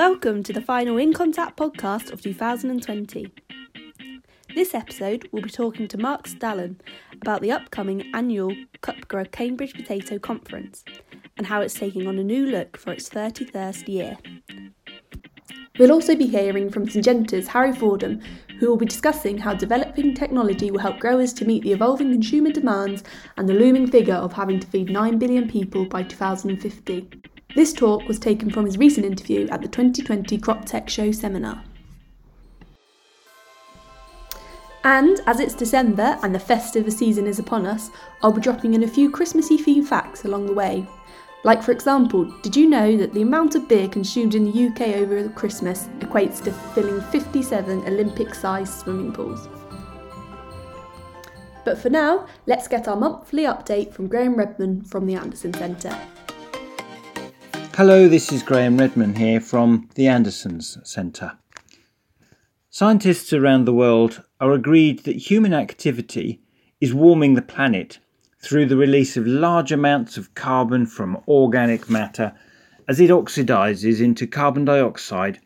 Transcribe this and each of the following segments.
Welcome to the final In Contact podcast of 2020. This episode, we'll be talking to Mark Stalham about the upcoming annual CUPGRA Cambridge Potato Conference and how it's taking on a new look for its 31st year. We'll also be hearing from Syngenta's Harry Fordham, who will be discussing how developing technology will help growers to meet the evolving consumer demands and the looming figure of having to feed 9 billion people by 2050. This talk was taken from his recent interview at the 2020 CropTec Show seminar. And as it's December and the festive season is upon us, I'll be dropping in a few Christmassy themed facts along the way. Like, for example, did you know that the amount of beer consumed in the UK over Christmas equates to filling 57 Olympic sized swimming pools? But for now, let's get our monthly update from Graham Redman from the Anderson Centre. Hello, this is Graham Redman here from the Andersons Centre. Scientists around the world are agreed that human activity is warming the planet through the release of large amounts of carbon from organic matter as it oxidizes into carbon dioxide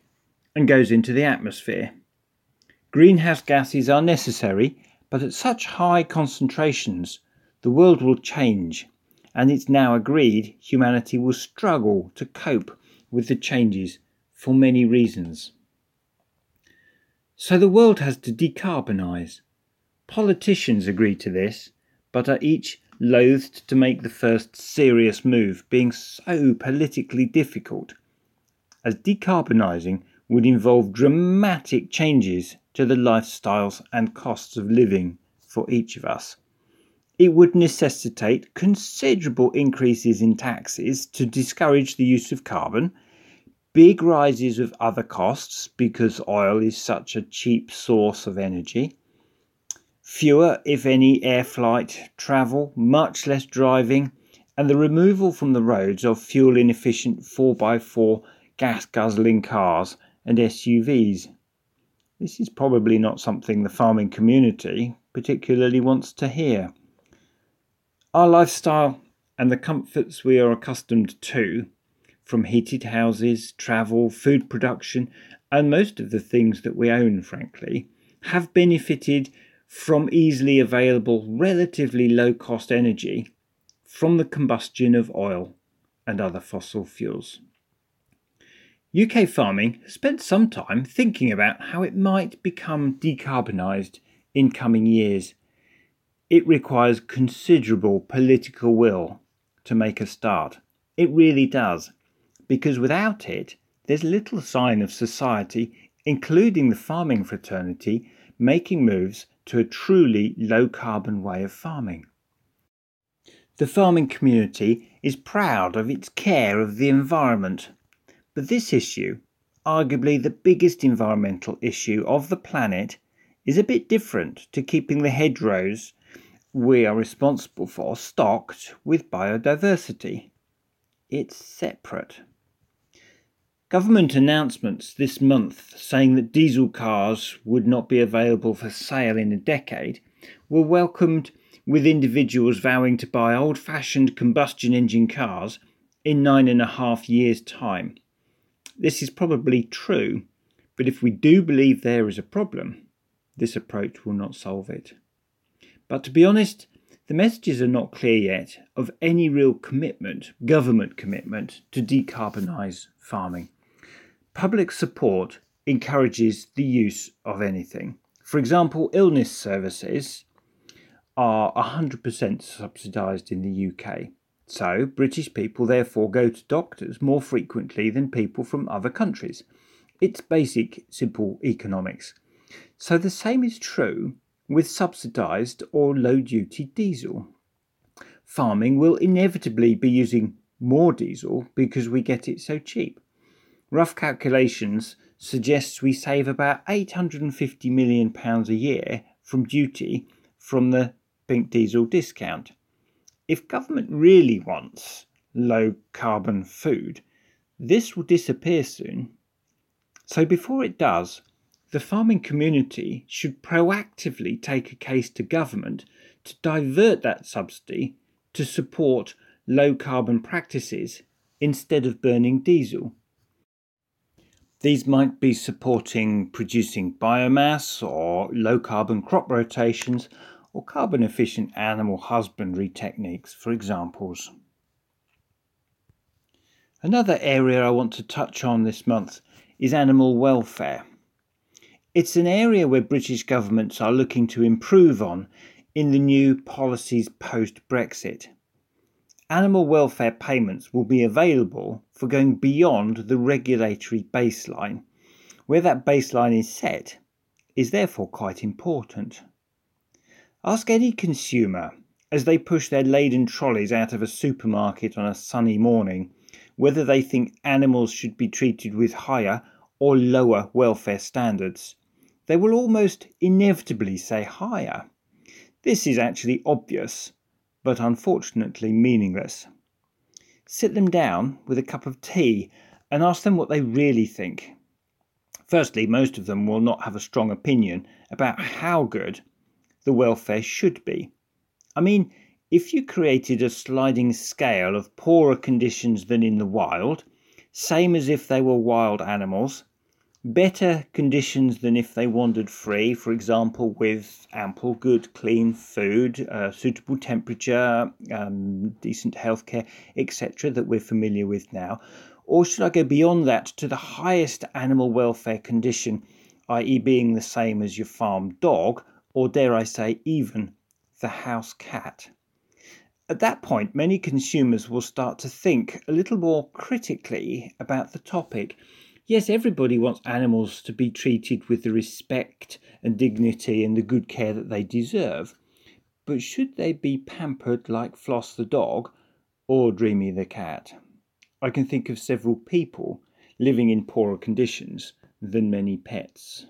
and goes into the atmosphere. Greenhouse gases are necessary, but at such high concentrations, the world will change, and it's now agreed humanity will struggle to cope with the changes for many reasons. So the world has to decarbonise. Politicians agree to this, but are each loathed to make the first serious move, being so politically difficult, as decarbonising would involve dramatic changes to the lifestyles and costs of living for each of us. It would necessitate considerable increases in taxes to discourage the use of carbon, big rises of other costs because oil is such a cheap source of energy fewer, if any, air flight travel, much less driving, and the removal from the roads of fuel inefficient 4x4 gas guzzling cars and SUVs. This is probably not something the farming community particularly wants to hear. Our lifestyle and the comforts we are accustomed to, from heated houses, travel, food production, and most of the things that we own, frankly, have benefited from easily available, relatively low cost energy from the combustion of oil and other fossil fuels. UK farming has spent some time thinking about how it might become decarbonised in coming years. It requires considerable political will to make a start. It really does, because without it, there's little sign of society, including the farming fraternity, making moves to a truly low carbon way of farming. The farming community is proud of its care of the environment, but this issue, arguably the biggest environmental issue of the planet, is a bit different to keeping the hedgerows we are responsible for stocked with biodiversity. It's separate. Government announcements this month saying that diesel cars would not be available for sale in a decade were welcomed with individuals vowing to buy old fashioned combustion engine cars in nine and a half years' time. This is probably true, but if we do believe there is a problem, this approach will not solve it. But to be honest, the messages are not clear yet of any real commitment, government commitment, to decarbonise farming. Public support encourages the use of anything. For example, illness services are 100% subsidised in the UK. So, British people therefore go to doctors more frequently than people from other countries. It's basic, simple economics. So, the same is true with subsidised or low duty diesel. Farming will inevitably be using more diesel because we get it so cheap rough calculations suggests we save about 850 million pounds a year from duty from the pink diesel discount. If government really wants low carbon food, this will disappear soon. So before it does, the farming community should proactively take a case to government to divert that subsidy to support low carbon practices instead of burning diesel. These might be supporting producing biomass or low carbon crop rotations or carbon efficient animal husbandry techniques, for examples. Another area I want to touch on this month is animal welfare. It's an area where British governments are looking to improve on in the new policies post Brexit. Animal welfare payments will be available for going beyond the regulatory baseline. Where that baseline is set is therefore quite important. Ask any consumer as they push their laden trolleys out of a supermarket on a sunny morning whether they think animals should be treated with higher or lower welfare standards. They will almost inevitably say higher. This is actually obvious, but unfortunately meaningless. Sit them down with a cup of tea and ask them what they really think. Firstly, most of them will not have a strong opinion about how good the welfare should be. I mean, if you created a sliding scale of poorer conditions than in the wild, same as if they were wild animals, better conditions than if they wandered free, for example, with ample, good, clean food, uh, suitable temperature, um, decent healthcare, etc., that we're familiar with now? Or should I go beyond that to the highest animal welfare condition, i.e., being the same as your farm dog, or dare I say, even the house cat? At that point, many consumers will start to think a little more critically about the topic. Yes, everybody wants animals to be treated with the respect and dignity and the good care that they deserve. But should they be pampered like Floss the dog or Dreamy the cat? I can think of several people living in poorer conditions than many pets.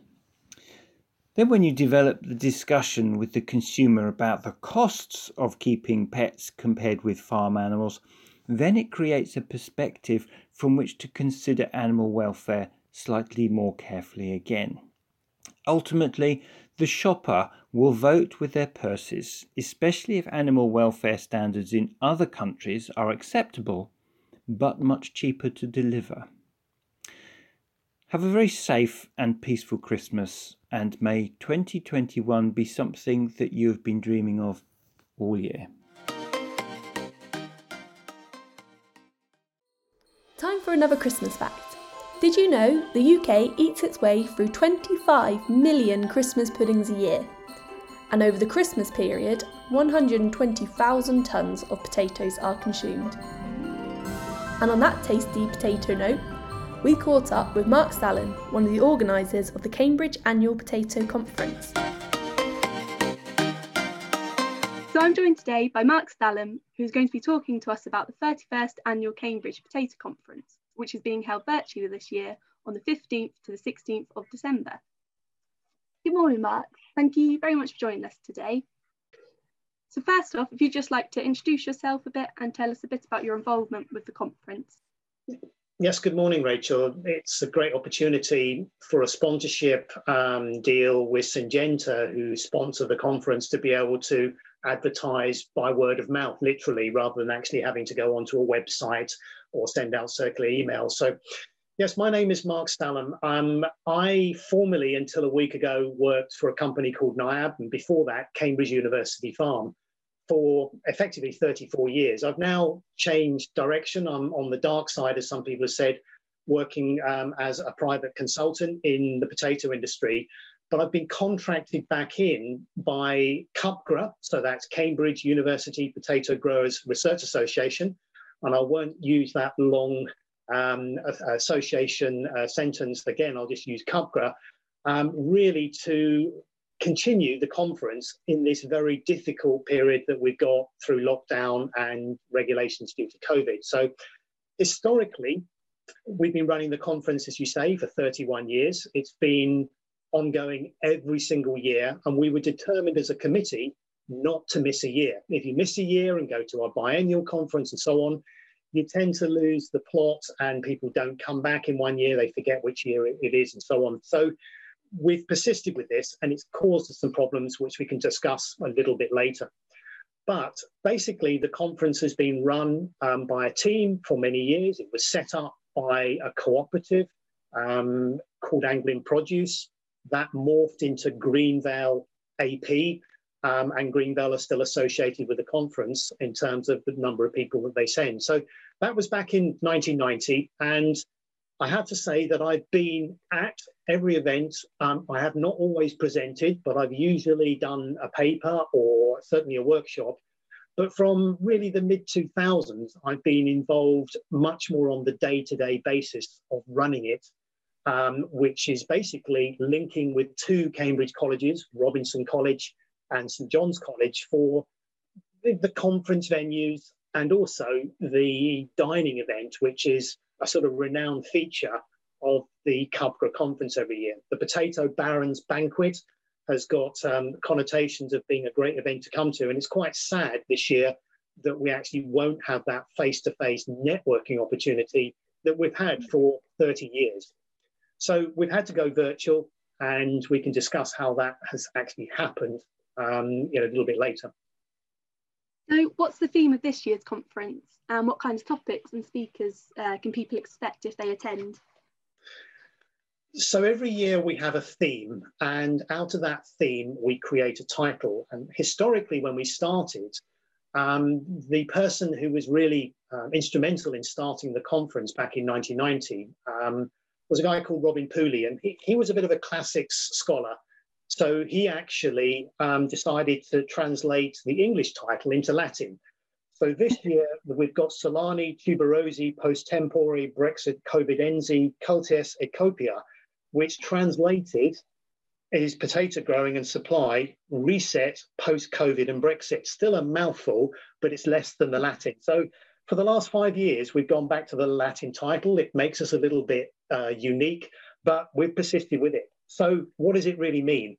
Then, when you develop the discussion with the consumer about the costs of keeping pets compared with farm animals, then it creates a perspective from which to consider animal welfare slightly more carefully again. Ultimately, the shopper will vote with their purses, especially if animal welfare standards in other countries are acceptable but much cheaper to deliver. Have a very safe and peaceful Christmas, and may 2021 be something that you have been dreaming of all year. For another Christmas fact. Did you know the UK eats its way through 25 million Christmas puddings a year? And over the Christmas period, 120,000 tonnes of potatoes are consumed. And on that tasty potato note, we caught up with Mark Stalham, one of the organisers of the Cambridge Annual Potato Conference. So I'm joined today by Mark Stalham, who's going to be talking to us about the 31st Annual Cambridge Potato Conference, which is being held virtually this year on the 15th to the 16th of December. Good morning, Mark. Thank you very much for joining us today. So first off, if you'd just like to introduce yourself a bit and tell us a bit about your involvement with the conference. Yes, good morning, Rachel. It's a great opportunity for a sponsorship um, deal with Syngenta, who sponsor the conference, to be able to advertise by word of mouth, literally, rather than actually having to go onto a website or send out circular emails. So, yes, my name is Mark Stalham. Um, I formerly, until a week ago, worked for a company called NIAB, and before that, Cambridge University Farm for effectively 34 years. I've now changed direction. I'm on the dark side, as some people have said, working um, as a private consultant in the potato industry. But I've been contracted back in by CUPGRA, so that's Cambridge University Potato Growers Research Association. And I won't use that long um, association uh, sentence again, I'll just use CUPGRA, um, really to continue the conference in this very difficult period that we've got through lockdown and regulations due to COVID. So, historically, we've been running the conference, as you say, for 31 years. It's been ongoing every single year, and we were determined as a committee not to miss a year. If you miss a year and go to our biennial conference and so on, you tend to lose the plot and people don't come back in one year, they forget which year it is, and so on. So we've persisted with this and it's caused us some problems, which we can discuss a little bit later. But basically, the conference has been run um, by a team for many years. It was set up by a cooperative um, called Anglian Produce. That morphed into Greenvale AP, um, and Greenvale are still associated with the conference in terms of the number of people that they send. So that was back in 1990, and I have to say that I've been at every event. Um, I have not always presented, but I've usually done a paper or certainly a workshop. But from really the mid 2000s, I've been involved much more on the day to day basis of running it, um, which is basically linking with two Cambridge colleges, Robinson College and St John's College, for the, the conference venues and also the dining event, which is a sort of renowned feature of the CUPGRA conference every year. The Potato Barons Banquet has got um, connotations of being a great event to come to, and it's quite sad this year that we actually won't have that face-to-face networking opportunity that we've had for 30 years. So we've had to go virtual, and we can discuss how that has actually happened um, you know, a little bit later. So, what's the theme of this year's conference, and what kinds of topics and speakers uh, can people expect if they attend? So, every year we have a theme, and out of that theme, we create a title. And historically, when we started, um, the person who was really uh, instrumental in starting the conference back in 1990 um, was a guy called Robin Pooley, and he, he was a bit of a classics scholar. So he actually um, decided to translate the English title into Latin. So this year we've got Solani, Tuberosi, Post Tempore, Brexit, Covidenzi, Cultes, Ecopia, which translated is potato growing and supply, reset, post COVID and Brexit. Still a mouthful, but it's less than the Latin. So for the last five years, we've gone back to the Latin title. It makes us a little bit uh, unique, but we've persisted with it. So, what does it really mean?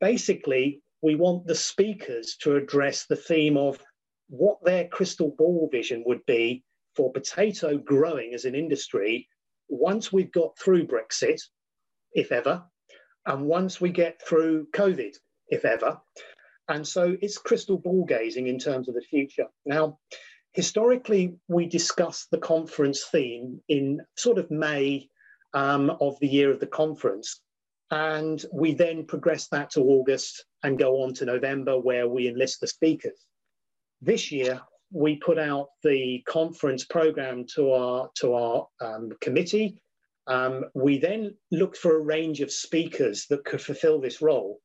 Basically, we want the speakers to address the theme of what their crystal ball vision would be for potato growing as an industry once we've got through Brexit, if ever, and once we get through COVID, if ever. And so it's crystal ball gazing in terms of the future. Now, historically, we discussed the conference theme in sort of May um, of the year of the conference. And we then progress that to August and go on to November, where we enlist the speakers. This year, we put out the conference program to our, to our um, committee. Um, we then looked for a range of speakers that could fulfill this role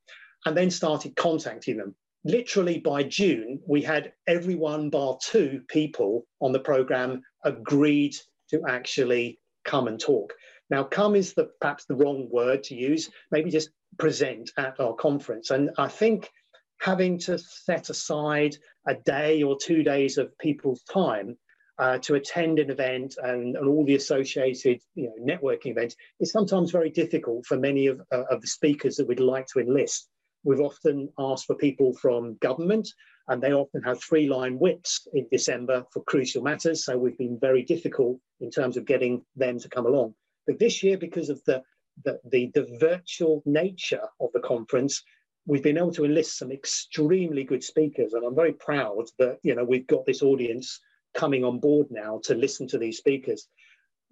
and then started contacting them. Literally by June, we had everyone bar two people on the program agreed to actually come and talk. Now, come is the, perhaps the wrong word to use, maybe just present at our conference. And I think having to set aside a day or two days of people's time uh, to attend an event and, and, all the associated you know, networking events is sometimes very difficult for many of, uh, of the speakers that we'd like to enlist. We've often asked for people from government, and they often have three line whips in December for crucial matters. So we've been very difficult in terms of getting them to come along. But this year, because of the, the, the, the virtual nature of the conference, we've been able to enlist some extremely good speakers. And I'm very proud that, you know, we've got this audience coming on board now to listen to these speakers.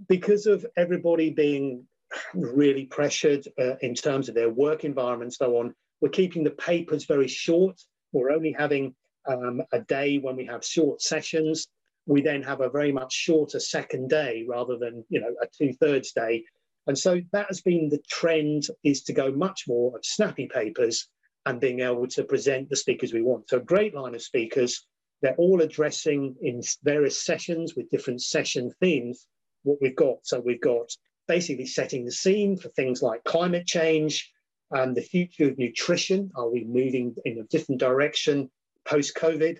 Because of everybody being really pressured uh, in terms of their work environment so on, we're keeping the papers very short. We're only having um, a day when we have short sessions we then have a very much shorter second day rather than you know a two thirds day. And so that has been the trend is to go much more of snappy papers and being able to present the speakers we want. So a great line of speakers they're all addressing in various sessions with different session themes what we've got. So we've got basically setting the scene for things like climate change and the future of nutrition. Are we moving in a different direction post covid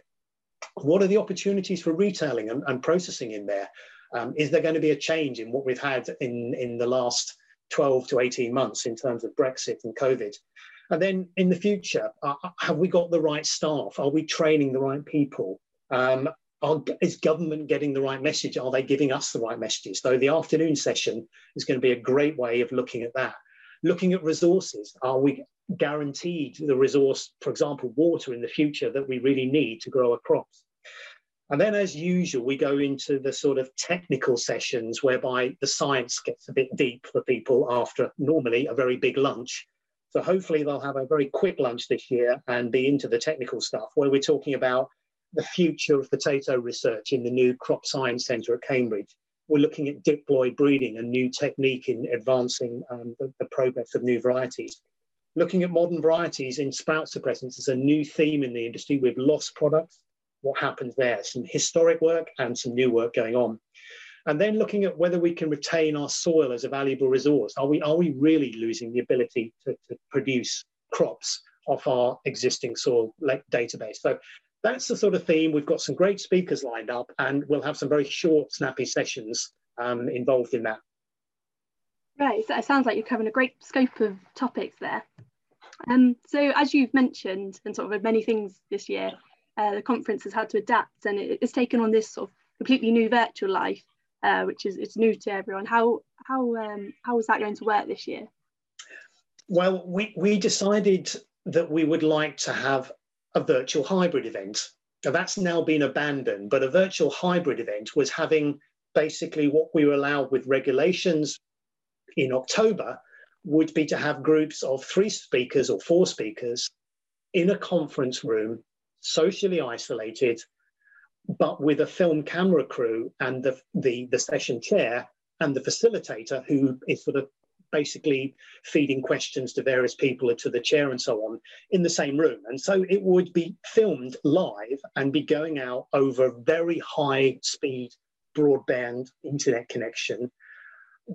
what are the opportunities for retailing and, and processing in there? Um, is there going to be a change in what we've had in, in the last 12 to 18 months in terms of Brexit and COVID? And then in the future, uh, have we got the right staff? Are we training the right people? Um, are, is government getting the right message? Are they giving us the right messages? So the afternoon session is going to be a great way of looking at that. Looking at resources, are we guaranteed the resource, for example, water in the future that we really need to grow our crops. And then, as usual, we go into the sort of technical sessions whereby the science gets a bit deep for people after normally a very big lunch. So, hopefully, they'll have a very quick lunch this year and be into the technical stuff where we're talking about the future of potato research in the new Crop Science Centre at Cambridge. We're looking at diploid breeding, a new technique in advancing um, the, the progress of new varieties. Looking at modern varieties in sprout suppressants is a new theme in the industry. We've lost products what happens there, some historic work and some new work going on. And then looking at whether we can retain our soil as a valuable resource. Are we, are we really losing the ability to, to produce crops off our existing soil database? So that's the sort of theme. We've got some great speakers lined up, and we'll have some very short, snappy sessions um, involved in that. Right, so it sounds like you're covering a great scope of topics there. Um, so as you've mentioned, and sort of many things this year, uh, the conference has had to adapt and it, it's taken on this sort of completely new virtual life, uh, which is it's new to everyone. How how um, how is that going to work this year? Well, we we decided that we would like to have a virtual hybrid event. Now that's now been abandoned, but a virtual hybrid event was having basically what we were allowed with regulations in October would be to have groups of three speakers or four speakers in a conference room socially isolated, but with a film camera crew and the, the, the session chair and the facilitator who is sort of basically feeding questions to various people or to the chair and so on in the same room. And so it would be filmed live and be going out over very high speed broadband internet connection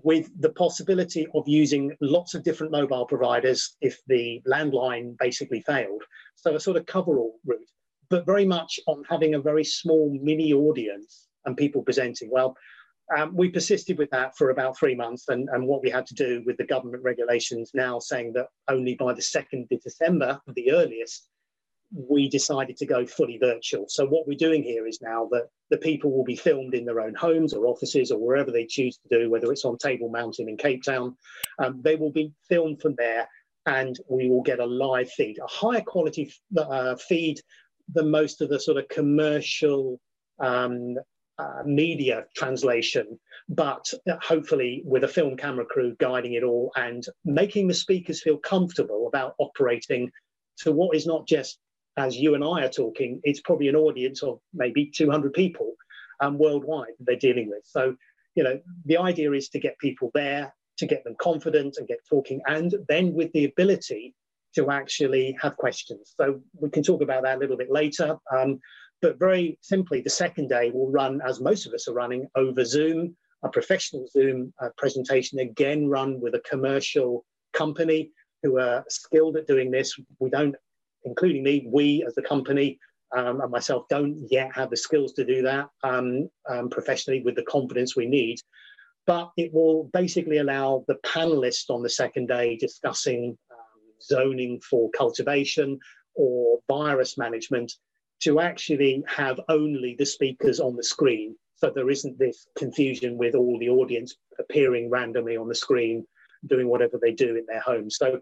with the possibility of using lots of different mobile providers if the landline basically failed. So a sort of coverall route, but very much on having a very small mini audience and people presenting. Well, um, we persisted with that for about three months, and, and what we had to do with the government regulations now saying that only by the 2nd of December, the earliest, we decided to go fully virtual. So what we're doing here is now that the people will be filmed in their own homes or offices or wherever they choose to do, whether it's on Table Mountain in Cape Town, um, they will be filmed from there and we will get a live feed, a higher quality uh, feed than most of the sort of commercial um, uh, media translation, but hopefully with a film camera crew guiding it all and making the speakers feel comfortable about operating to what is not just as you and I are talking, it's probably an audience of maybe 200 people um, worldwide they're dealing with. So, you know, the idea is to get people there, to get them confident and get talking, and then with the ability to actually have questions. So we can talk about that a little bit later. Um, but very simply, the second day will run, as most of us are running, over Zoom, a professional Zoom uh, presentation, again run with a commercial company who are skilled at doing this. We don't including me, we as the company um, and myself don't yet have the skills to do that um, um, professionally with the confidence we need. But it will basically allow the panelists on the second day discussing um, zoning for cultivation or virus management to actually have only the speakers on the screen. So there isn't this confusion with all the audience appearing randomly on the screen, doing whatever they do in their homes. So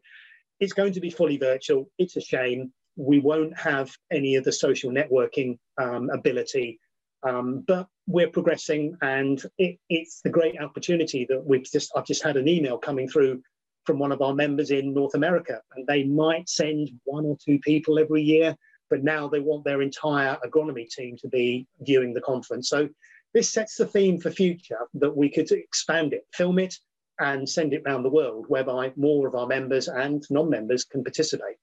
it's going to be fully virtual. It's a shame. We won't have any of the social networking um, ability, um, but we're progressing, and it, it's the great opportunity that we've just. I've just had an email coming through from one of our members in North America, and they might send one or two people every year, but now they want their entire agronomy team to be viewing the conference. So this sets the theme for future that we could expand it, film it, and send it around the world, whereby more of our members and non-members can participate.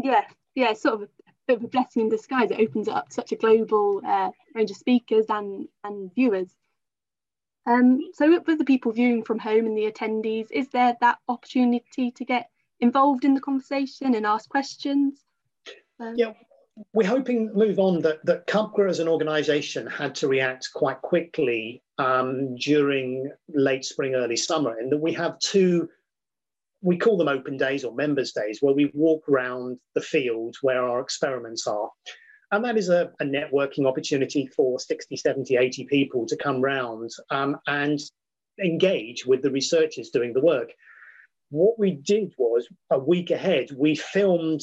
Yeah, yeah, sort of a bit of a blessing in disguise. It opens up such a global uh, range of speakers and and viewers. Um, so with the people viewing from home and the attendees, is there that opportunity to get involved in the conversation and ask questions? Yeah, we're hoping move on that that CUPGRA as an organisation had to react quite quickly um, during late spring, early summer, and that we have two. We call them open days or members days, where we walk around the field where our experiments are. And that is a, a networking opportunity for 60, 70, 80 people to come round um, and engage with the researchers doing the work. What we did was a week ahead, we filmed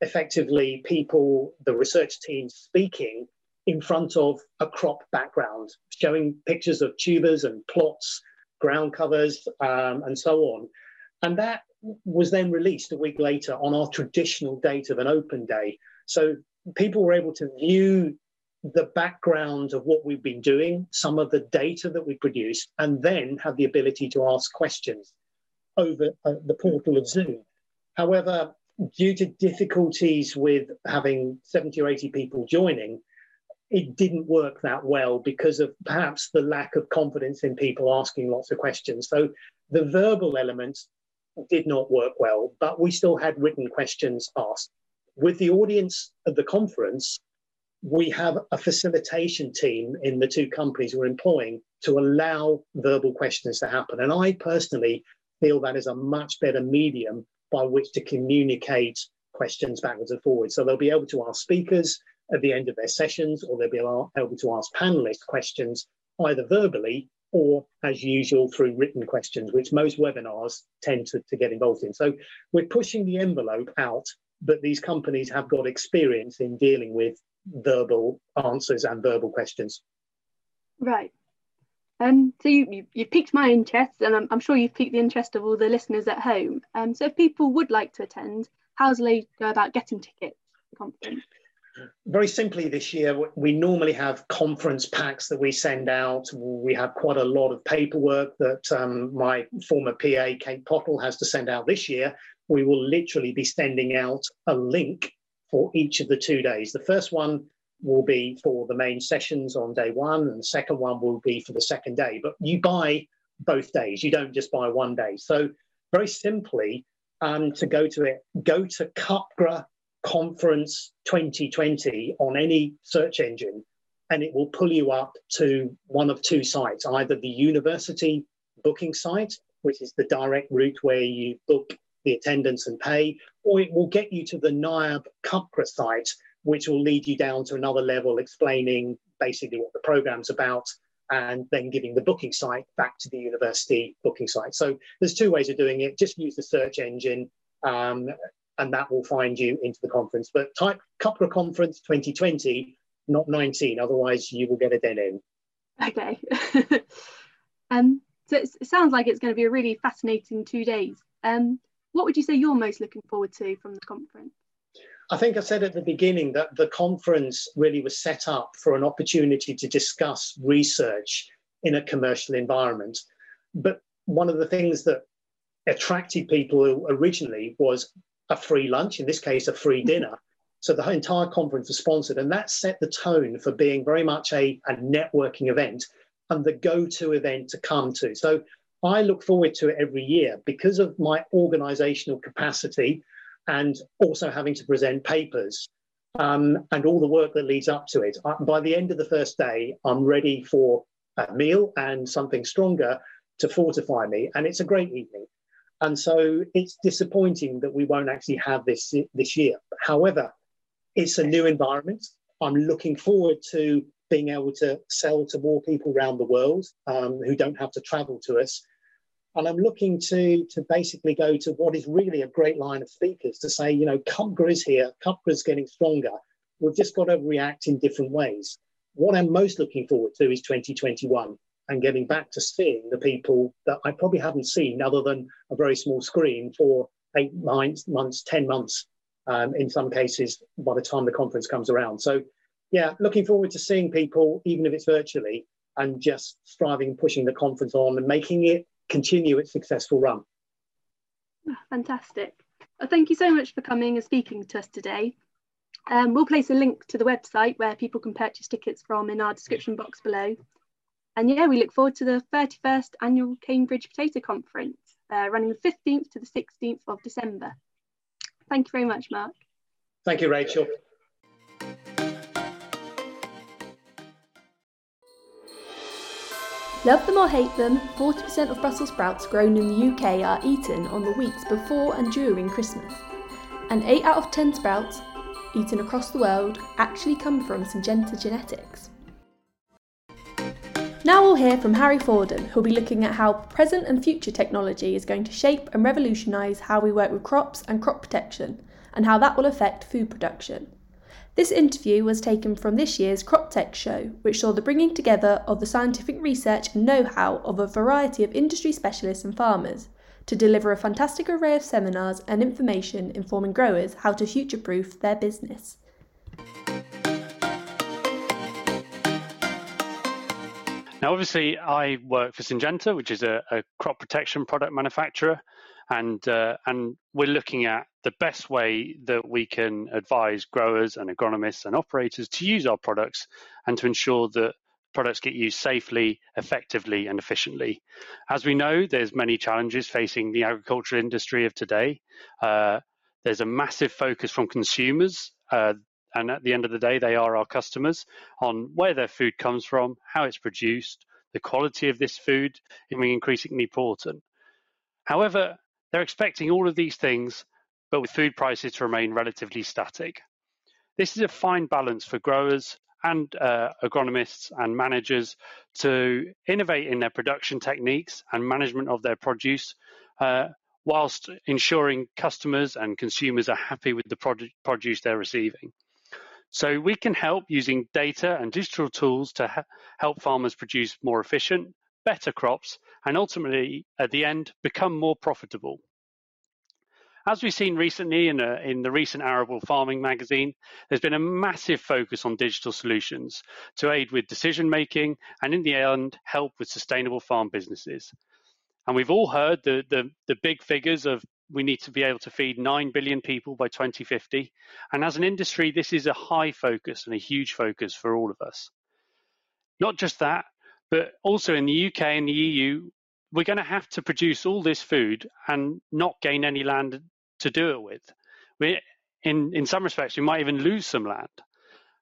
effectively people, the research team speaking in front of a crop background, showing pictures of tubers and plots, ground covers, um, and so on. And that was then released a week later on our traditional date of an open day. So people were able to view the background of what we've been doing, some of the data that we produced, and then have the ability to ask questions over uh, the portal of Zoom. However, due to difficulties with having 70 or 80 people joining, it didn't work that well because of perhaps the lack of confidence in people asking lots of questions. So the verbal element did not work well, but we still had written questions asked. With the audience of the conference, we have a facilitation team in the two companies we're employing to allow verbal questions to happen. And I personally feel that is a much better medium by which to communicate questions backwards and forwards. So they'll be able to ask speakers at the end of their sessions, or they'll be able to ask panelists questions either verbally or, as usual, through written questions, which most webinars tend to, to get involved in. So we're pushing the envelope out, but these companies have got experience in dealing with verbal answers and verbal questions. Right. Um, so you, you, you piqued my interest, and I'm, I'm, sure you've piqued the interest of all the listeners at home. Um, so if people would like to attend, how do they go about getting tickets to the conference? Very simply, this year we normally have conference packs that we send out. We have quite a lot of paperwork that um, my former PA Kate Pottle has to send out this year. We will literally be sending out a link for each of the two days. The first one will be for the main sessions on day one, and the second one will be for the second day. But you buy both days, you don't just buy one day. So, very simply, um, to go to it, go to CUPGRA Conference 2020 on any search engine, and it will pull you up to one of two sites either the university booking site, which is the direct route where you book the attendance and pay, or it will get you to the NIAB CUPGRA site, which will lead you down to another level explaining basically what the program's about and then giving the booking site back to the university booking site. So there's two ways of doing it. Just use the search engine um, and that will find you into the conference. But type CUPGRA Conference 2020, not 19, otherwise you will get a dead end. Okay. um, so it sounds like it's going to be a really fascinating two days. Um, what would you say you're most looking forward to from the conference? I think I said at the beginning that the conference really was set up for an opportunity to discuss research in a commercial environment. But one of the things that attracted people originally was a free lunch, in this case, a free mm-hmm. dinner. So the entire conference was sponsored, and that set the tone for being very much a, a networking event and the go to event to come to. So I look forward to it every year because of my organizational capacity and also having to present papers um, and all the work that leads up to it. I, by the end of the first day, I'm ready for a meal and something stronger to fortify me. And it's a great evening. And so it's disappointing that we won't actually have this this year. However, it's a new environment. I'm looking forward to being able to sell to more people around the world um, who don't have to travel to us. And I'm looking to, to basically go to what is really a great line of speakers to say, you know, CUPGRA is here, CUPGRA is getting stronger. We've just got to react in different ways. What I'm most looking forward to is 2021 and getting back to seeing the people that I probably haven't seen other than a very small screen for eight months, months 10 months um, in some cases by the time the conference comes around. So, yeah, looking forward to seeing people, even if it's virtually, and just striving pushing the conference on and making it continue its successful run. Ah, fantastic. Well, thank you so much for coming and speaking to us today. Um, we'll place a link to the website where people can purchase tickets from in our description box below. And yeah, we look forward to the 31st annual Cambridge Potato Conference, uh, running the 15th to the 16th of December. Thank you very much, Mark. Thank you, Rachel. Love them or hate them, 40% of Brussels sprouts grown in the UK are eaten on the weeks before and during Christmas. And 8 out of 10 sprouts eaten across the world actually come from Syngenta genetics. Now we'll hear from Harry Forden, who'll be looking at how present and future technology is going to shape and revolutionise how we work with crops and crop protection, and how that will affect food production. This interview was taken from this year's CropTec show, which saw the bringing together of the scientific research and know how of a variety of industry specialists and farmers to deliver a fantastic array of seminars and information informing growers how to future proof their business. Now, obviously, I work for Syngenta, which is a, a crop protection product manufacturer, and uh, and we're looking at the best way that we can advise growers and agronomists and operators to use our products and to ensure that products get used safely, effectively, and efficiently. As we know, there's many challenges facing the agricultural industry of today. Uh, there's a massive focus from consumers uh, and at the end of the day, they are our customers on where their food comes from, how it's produced, the quality of this food becoming increasingly important. However, they're expecting all of these things, but with food prices to remain relatively static. This is a fine balance for growers and uh, agronomists and managers to innovate in their production techniques and management of their produce, uh, whilst ensuring customers and consumers are happy with the produce they're receiving. So we can help using data and digital tools to ha- help farmers produce more efficient, better crops, and ultimately, at the end, become more profitable. As we've seen recently in, a, in the recent Arable Farming magazine, there's been a massive focus on digital solutions to aid with decision making and, in the end, help with sustainable farm businesses. And we've all heard the, the, the big figures of we need to be able to feed 9 billion people by 2050. And as an industry, this is a high focus and a huge focus for all of us. Not just that, but also in the UK and the EU, we're going to have to produce all this food and not gain any land to do it with. We, in, in some respects, we might even lose some land.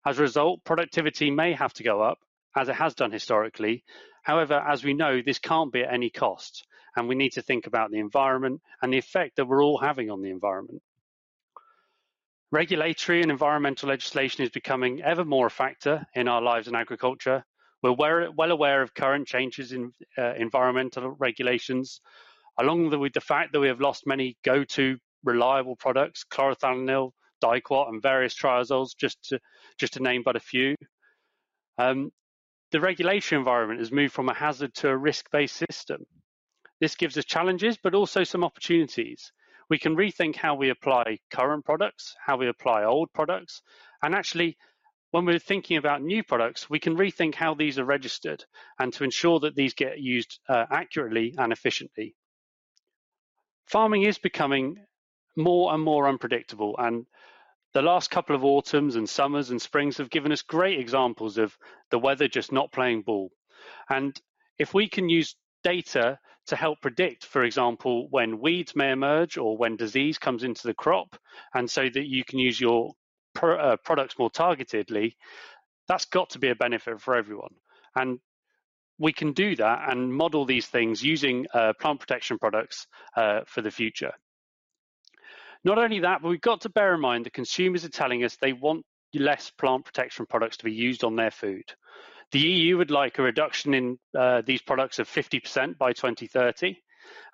As a result, productivity may have to go up, as it has done historically. However, as we know, this can't be at any cost and we need to think about the environment and the effect that we're all having on the environment. Regulatory and environmental legislation is becoming ever more a factor in our lives in agriculture. We're well aware of current changes in uh, environmental regulations, along with the fact that we have lost many go-to reliable products, chlorothalonil, diquat, and various triazoles, just to, just to name but a few. Um, the regulation environment has moved from a hazard to a risk-based system. This gives us challenges, but also some opportunities. We can rethink how we apply current products, how we apply old products, and actually, when we're thinking about new products, we can rethink how these are registered and to ensure that these get used uh, accurately and efficiently. Farming is becoming more and more unpredictable, and the last couple of autumns and summers and springs have given us great examples of the weather just not playing ball. And if we can use data to help predict, for example, when weeds may emerge or when disease comes into the crop, and so that you can use your pro, uh, products more targetedly, that's got to be a benefit for everyone. And we can do that and model these things using uh, plant protection products uh, for the future. Not only that, but we've got to bear in mind that consumers are telling us they want less plant protection products to be used on their food. The EU would like a reduction in uh, these products of 50% by 2030.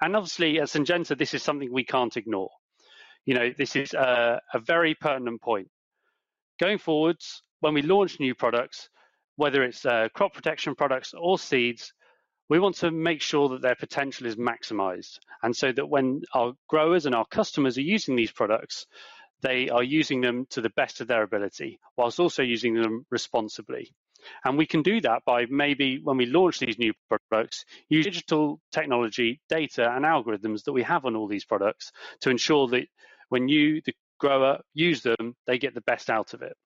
And obviously, at Syngenta, this is something we can't ignore. You know, this is a, a very pertinent point. Going forwards, when we launch new products, whether it's uh, crop protection products or seeds, we want to make sure that their potential is maximized. And so that when our growers and our customers are using these products, they are using them to the best of their ability, whilst also using them responsibly. And we can do that by maybe when we launch these new products, use digital technology, data, and algorithms that we have on all these products to ensure that when you, the grower, use them, they get the best out of it.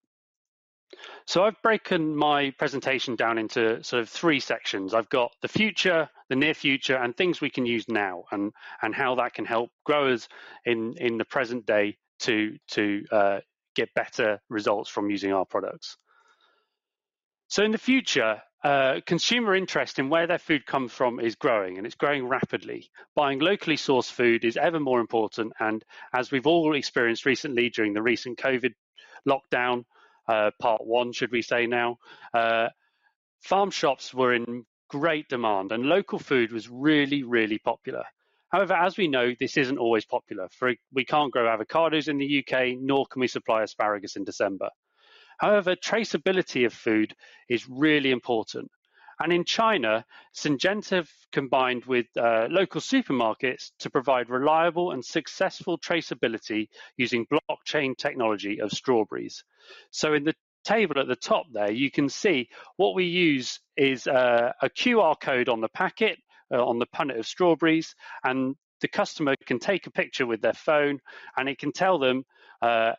So I've broken my presentation down into sort of three sections. I've got the future, the near future, and things we can use now, and and how that can help growers in in the present day to to uh, get better results from using our products. So in the future, uh, consumer interest in where their food comes from is growing and it's growing rapidly. Buying locally sourced food is ever more important. And as we've all experienced recently during the recent COVID lockdown, uh, part one, should we say now, uh, farm shops were in great demand and local food was really, really popular. However, as we know, this isn't always popular. For, we can't grow avocados in the UK, nor can we supply asparagus in December. However, traceability of food is really important. And in China, Syngenta combined with uh, local supermarkets to provide reliable and successful traceability using blockchain technology of strawberries. So in the table at the top there, you can see what we use is uh, a QR code on the packet, uh, on the punnet of strawberries, and the customer can take a picture with their phone and it can tell them uh,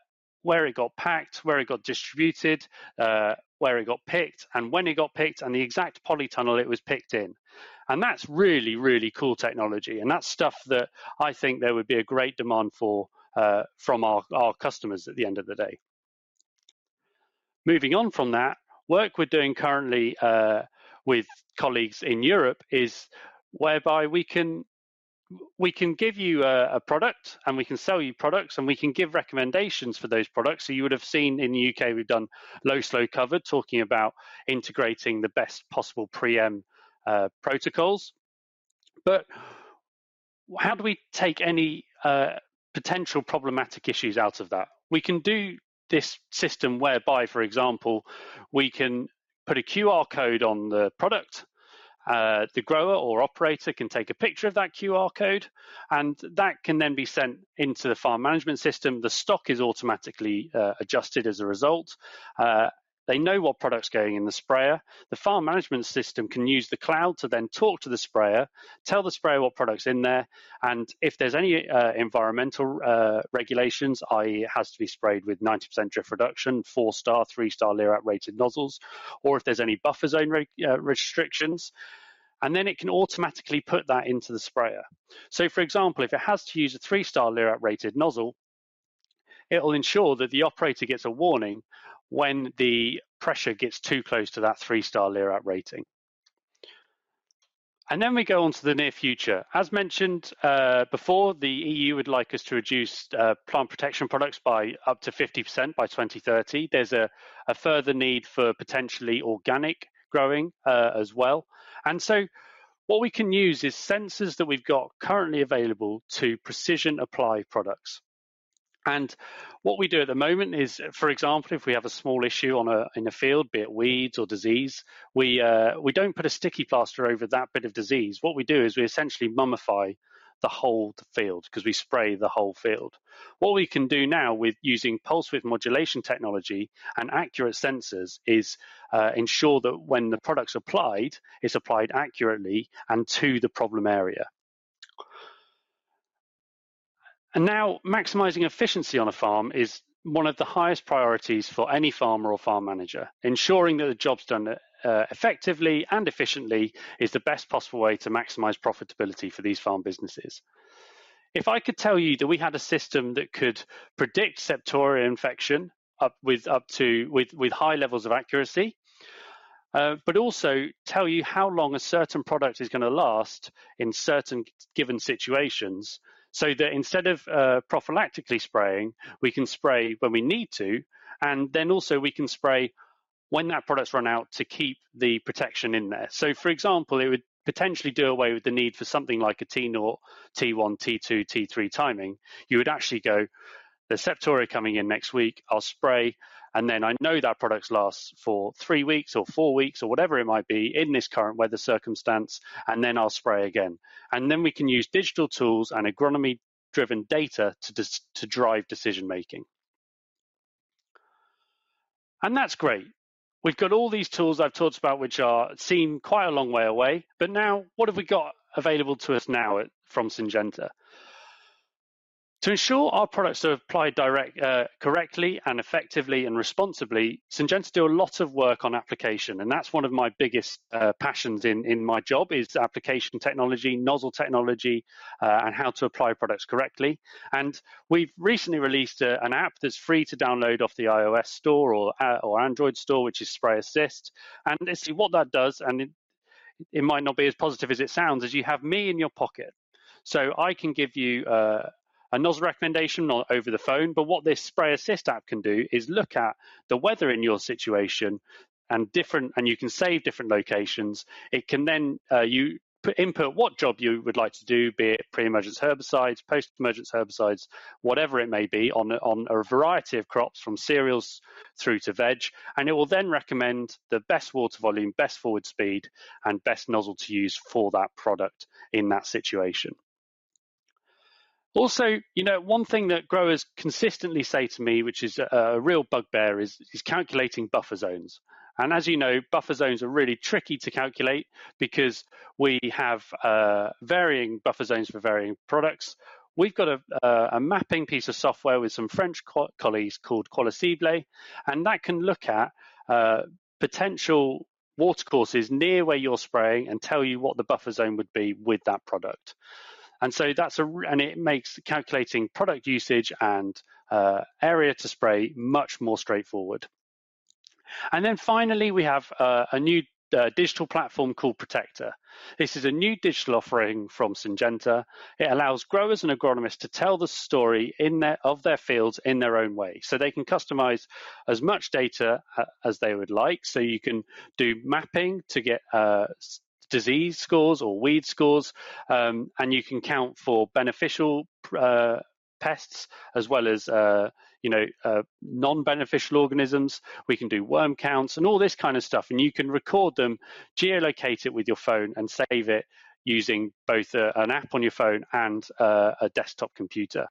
where it got packed, where it got distributed, uh, where it got picked, and when it got picked, and the exact polytunnel it was picked in. And that's really, really cool technology. And that's stuff that I think there would be a great demand for uh, from our, our customers at the end of the day. Moving on from that, work we're doing currently uh, with colleagues in Europe is whereby we can we can give you a, a, product and we can sell you products and we can give recommendations for those products. So you would have seen in the UK, we've done low, slow covered, talking about integrating the best possible pre-M uh, protocols. But how do we take any uh, potential problematic issues out of that? We can do this system whereby, for example, we can put a QR code on the product uh, the grower or operator can take a picture of that QR code, and that can then be sent into the farm management system. The stock is automatically uh, adjusted as a result. Uh, they know what product's going in the sprayer. The farm management system can use the cloud to then talk to the sprayer, tell the sprayer what product's in there, and if there's any uh, environmental uh, regulations, i.e., it has to be sprayed with 90% drift reduction, four star, three star LERAP rated nozzles, or if there's any buffer zone re- uh, restrictions, and then it can automatically put that into the sprayer. So, for example, if it has to use a three star LERAP rated nozzle, it'll ensure that the operator gets a warning when the pressure gets too close to that three star LERAP rating. And then we go on to the near future. As mentioned uh, before, the EU would like us to reduce uh, plant protection products by up to 50% by 2030. There's a, a, further need for potentially organic growing uh, as well. And so what we can use is sensors that we've got currently available to precision apply products. And what we do at the moment is, for example, if we have a small issue on a in a field, be it weeds or disease, we uh, we don't put a sticky plaster over that bit of disease. What we do is we essentially mummify the whole field because we spray the whole field. What we can do now with using pulse width modulation technology and accurate sensors is uh, ensure that when the product's applied, it's applied accurately and to the problem area. And now maximizing efficiency on a farm is one of the highest priorities for any farmer or farm manager. Ensuring that the job's done uh, effectively and efficiently is the best possible way to maximize profitability for these farm businesses. If I could tell you that we had a system that could predict septoria infection up with up to with, with high levels of accuracy, uh, but also tell you how long a certain product is going to last in certain given situations, so that instead of uh, prophylactically spraying, we can spray when we need to, and then also we can spray when that product's run out to keep the protection in there. So, for example, it would potentially do away with the need for something like a T0, T1, T2, T3 timing. You would actually go, the Septoria coming in next week, I'll spray, and then I know that product lasts for three weeks or four weeks or whatever it might be in this current weather circumstance, and then I'll spray again. And then we can use digital tools and agronomy driven data to, dis- to drive decision making. And that's great. We've got all these tools I've talked about, which are seem quite a long way away. But now, what have we got available to us now at, from Syngenta? To ensure our products are applied direct, uh, correctly and effectively and responsibly, Syngenta do a lot of work on application, and that's one of my biggest uh, passions in, in my job is application technology, nozzle technology, uh, and how to apply products correctly. And we've recently released a, uh, an app that's free to download off the iOS store or, uh, or Android store, which is Spray Assist. And see what that does, and it, it might not be as positive as it sounds, is you have me in your pocket. So I can give you uh, a nozzle recommendation over the phone. But what this Spray Assist app can do is look at the weather in your situation and different, and you can save different locations. It can then uh, you input what job you would like to do, be it pre-emergence herbicides, post-emergence herbicides, whatever it may be, on, on a variety of crops from cereals through to veg, and it will then recommend the best water volume, best forward speed, and best nozzle to use for that product in that situation. Also, you know, one thing that growers consistently say to me, which is a, real bugbear, is, is calculating buffer zones. And as you know, buffer zones are really tricky to calculate because we have uh, varying buffer zones for varying products. We've got a, a, mapping piece of software with some French co- colleagues called Qualicible, and that can look at uh, potential watercourses near where you're spraying and tell you what the buffer zone would be with that product. And so that's a, and it makes calculating product usage and uh, area to spray much more straightforward. And then finally, we have uh, a new uh, digital platform called Protector. This is a new digital offering from Syngenta. It allows growers and agronomists to tell the story in their, of their fields in their own way. So they can customize as much data uh, as they would like. So you can do mapping to get uh, disease scores or weed scores, um, and you can count for beneficial uh, pests as well as uh, you know uh, non-beneficial organisms. We can do worm counts and all this kind of stuff, and you can record them, geolocate it with your phone, and save it using both a, an app on your phone and uh, a desktop computer.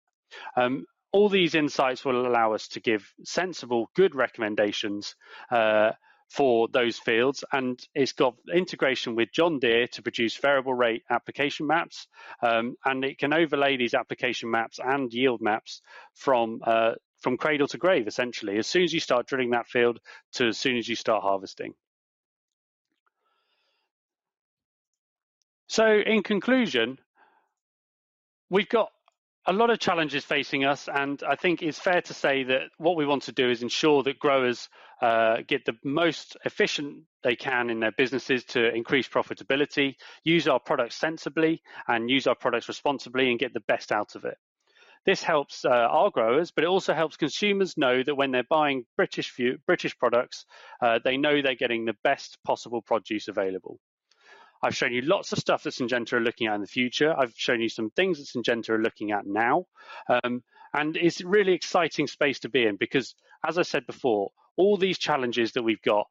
Um, all these insights will allow us to give sensible, good recommendations uh, for those fields and it's got integration with John Deere to produce variable rate application maps um, and it can overlay these application maps and yield maps from uh, from cradle to grave essentially as soon as you start drilling that field to as soon as you start harvesting. So in conclusion, we've got a lot of challenges facing us, and I think it's fair to say that what we want to do is ensure that growers uh, get the most efficient they can in their businesses to increase profitability, use our products sensibly, and use our products responsibly, and get the best out of it. This helps uh, our growers, but it also helps consumers know that when they're buying British British products, uh, they know they're getting the best possible produce available. I've shown you lots of stuff that Syngenta are looking at in the future. I've shown you some things that Syngenta are looking at now. Um, and it's a really exciting space to be in because, as I said before, all these challenges that we've got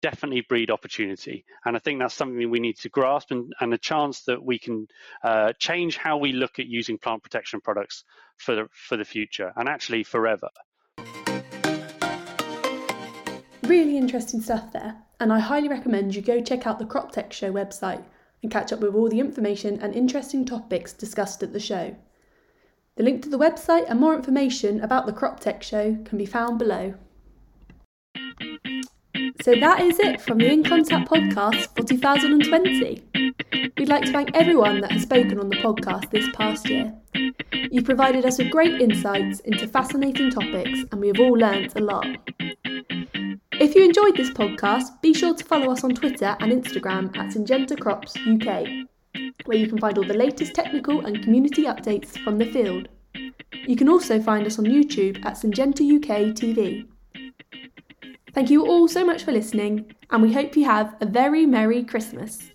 definitely breed opportunity. And I think that's something we need to grasp and, and a chance that we can uh, change how we look at using plant protection products for the, for the future and actually forever. Really interesting stuff there, and I highly recommend you go check out the CropTec Show website and catch up with all the information and interesting topics discussed at the show. The link to the website and more information about the CropTec Show can be found below. So that is it from the In Contact podcast for 2020. We'd like to thank everyone that has spoken on the podcast this past year. You've provided us with great insights into fascinating topics, and we have all learnt a lot. If you enjoyed this podcast, be sure to follow us on Twitter and Instagram at Syngenta Crops UK, where you can find all the latest technical and community updates from the field. You can also find us on YouTube at Syngenta UK TV. Thank you all so much for listening, and we hope you have a very Merry Christmas.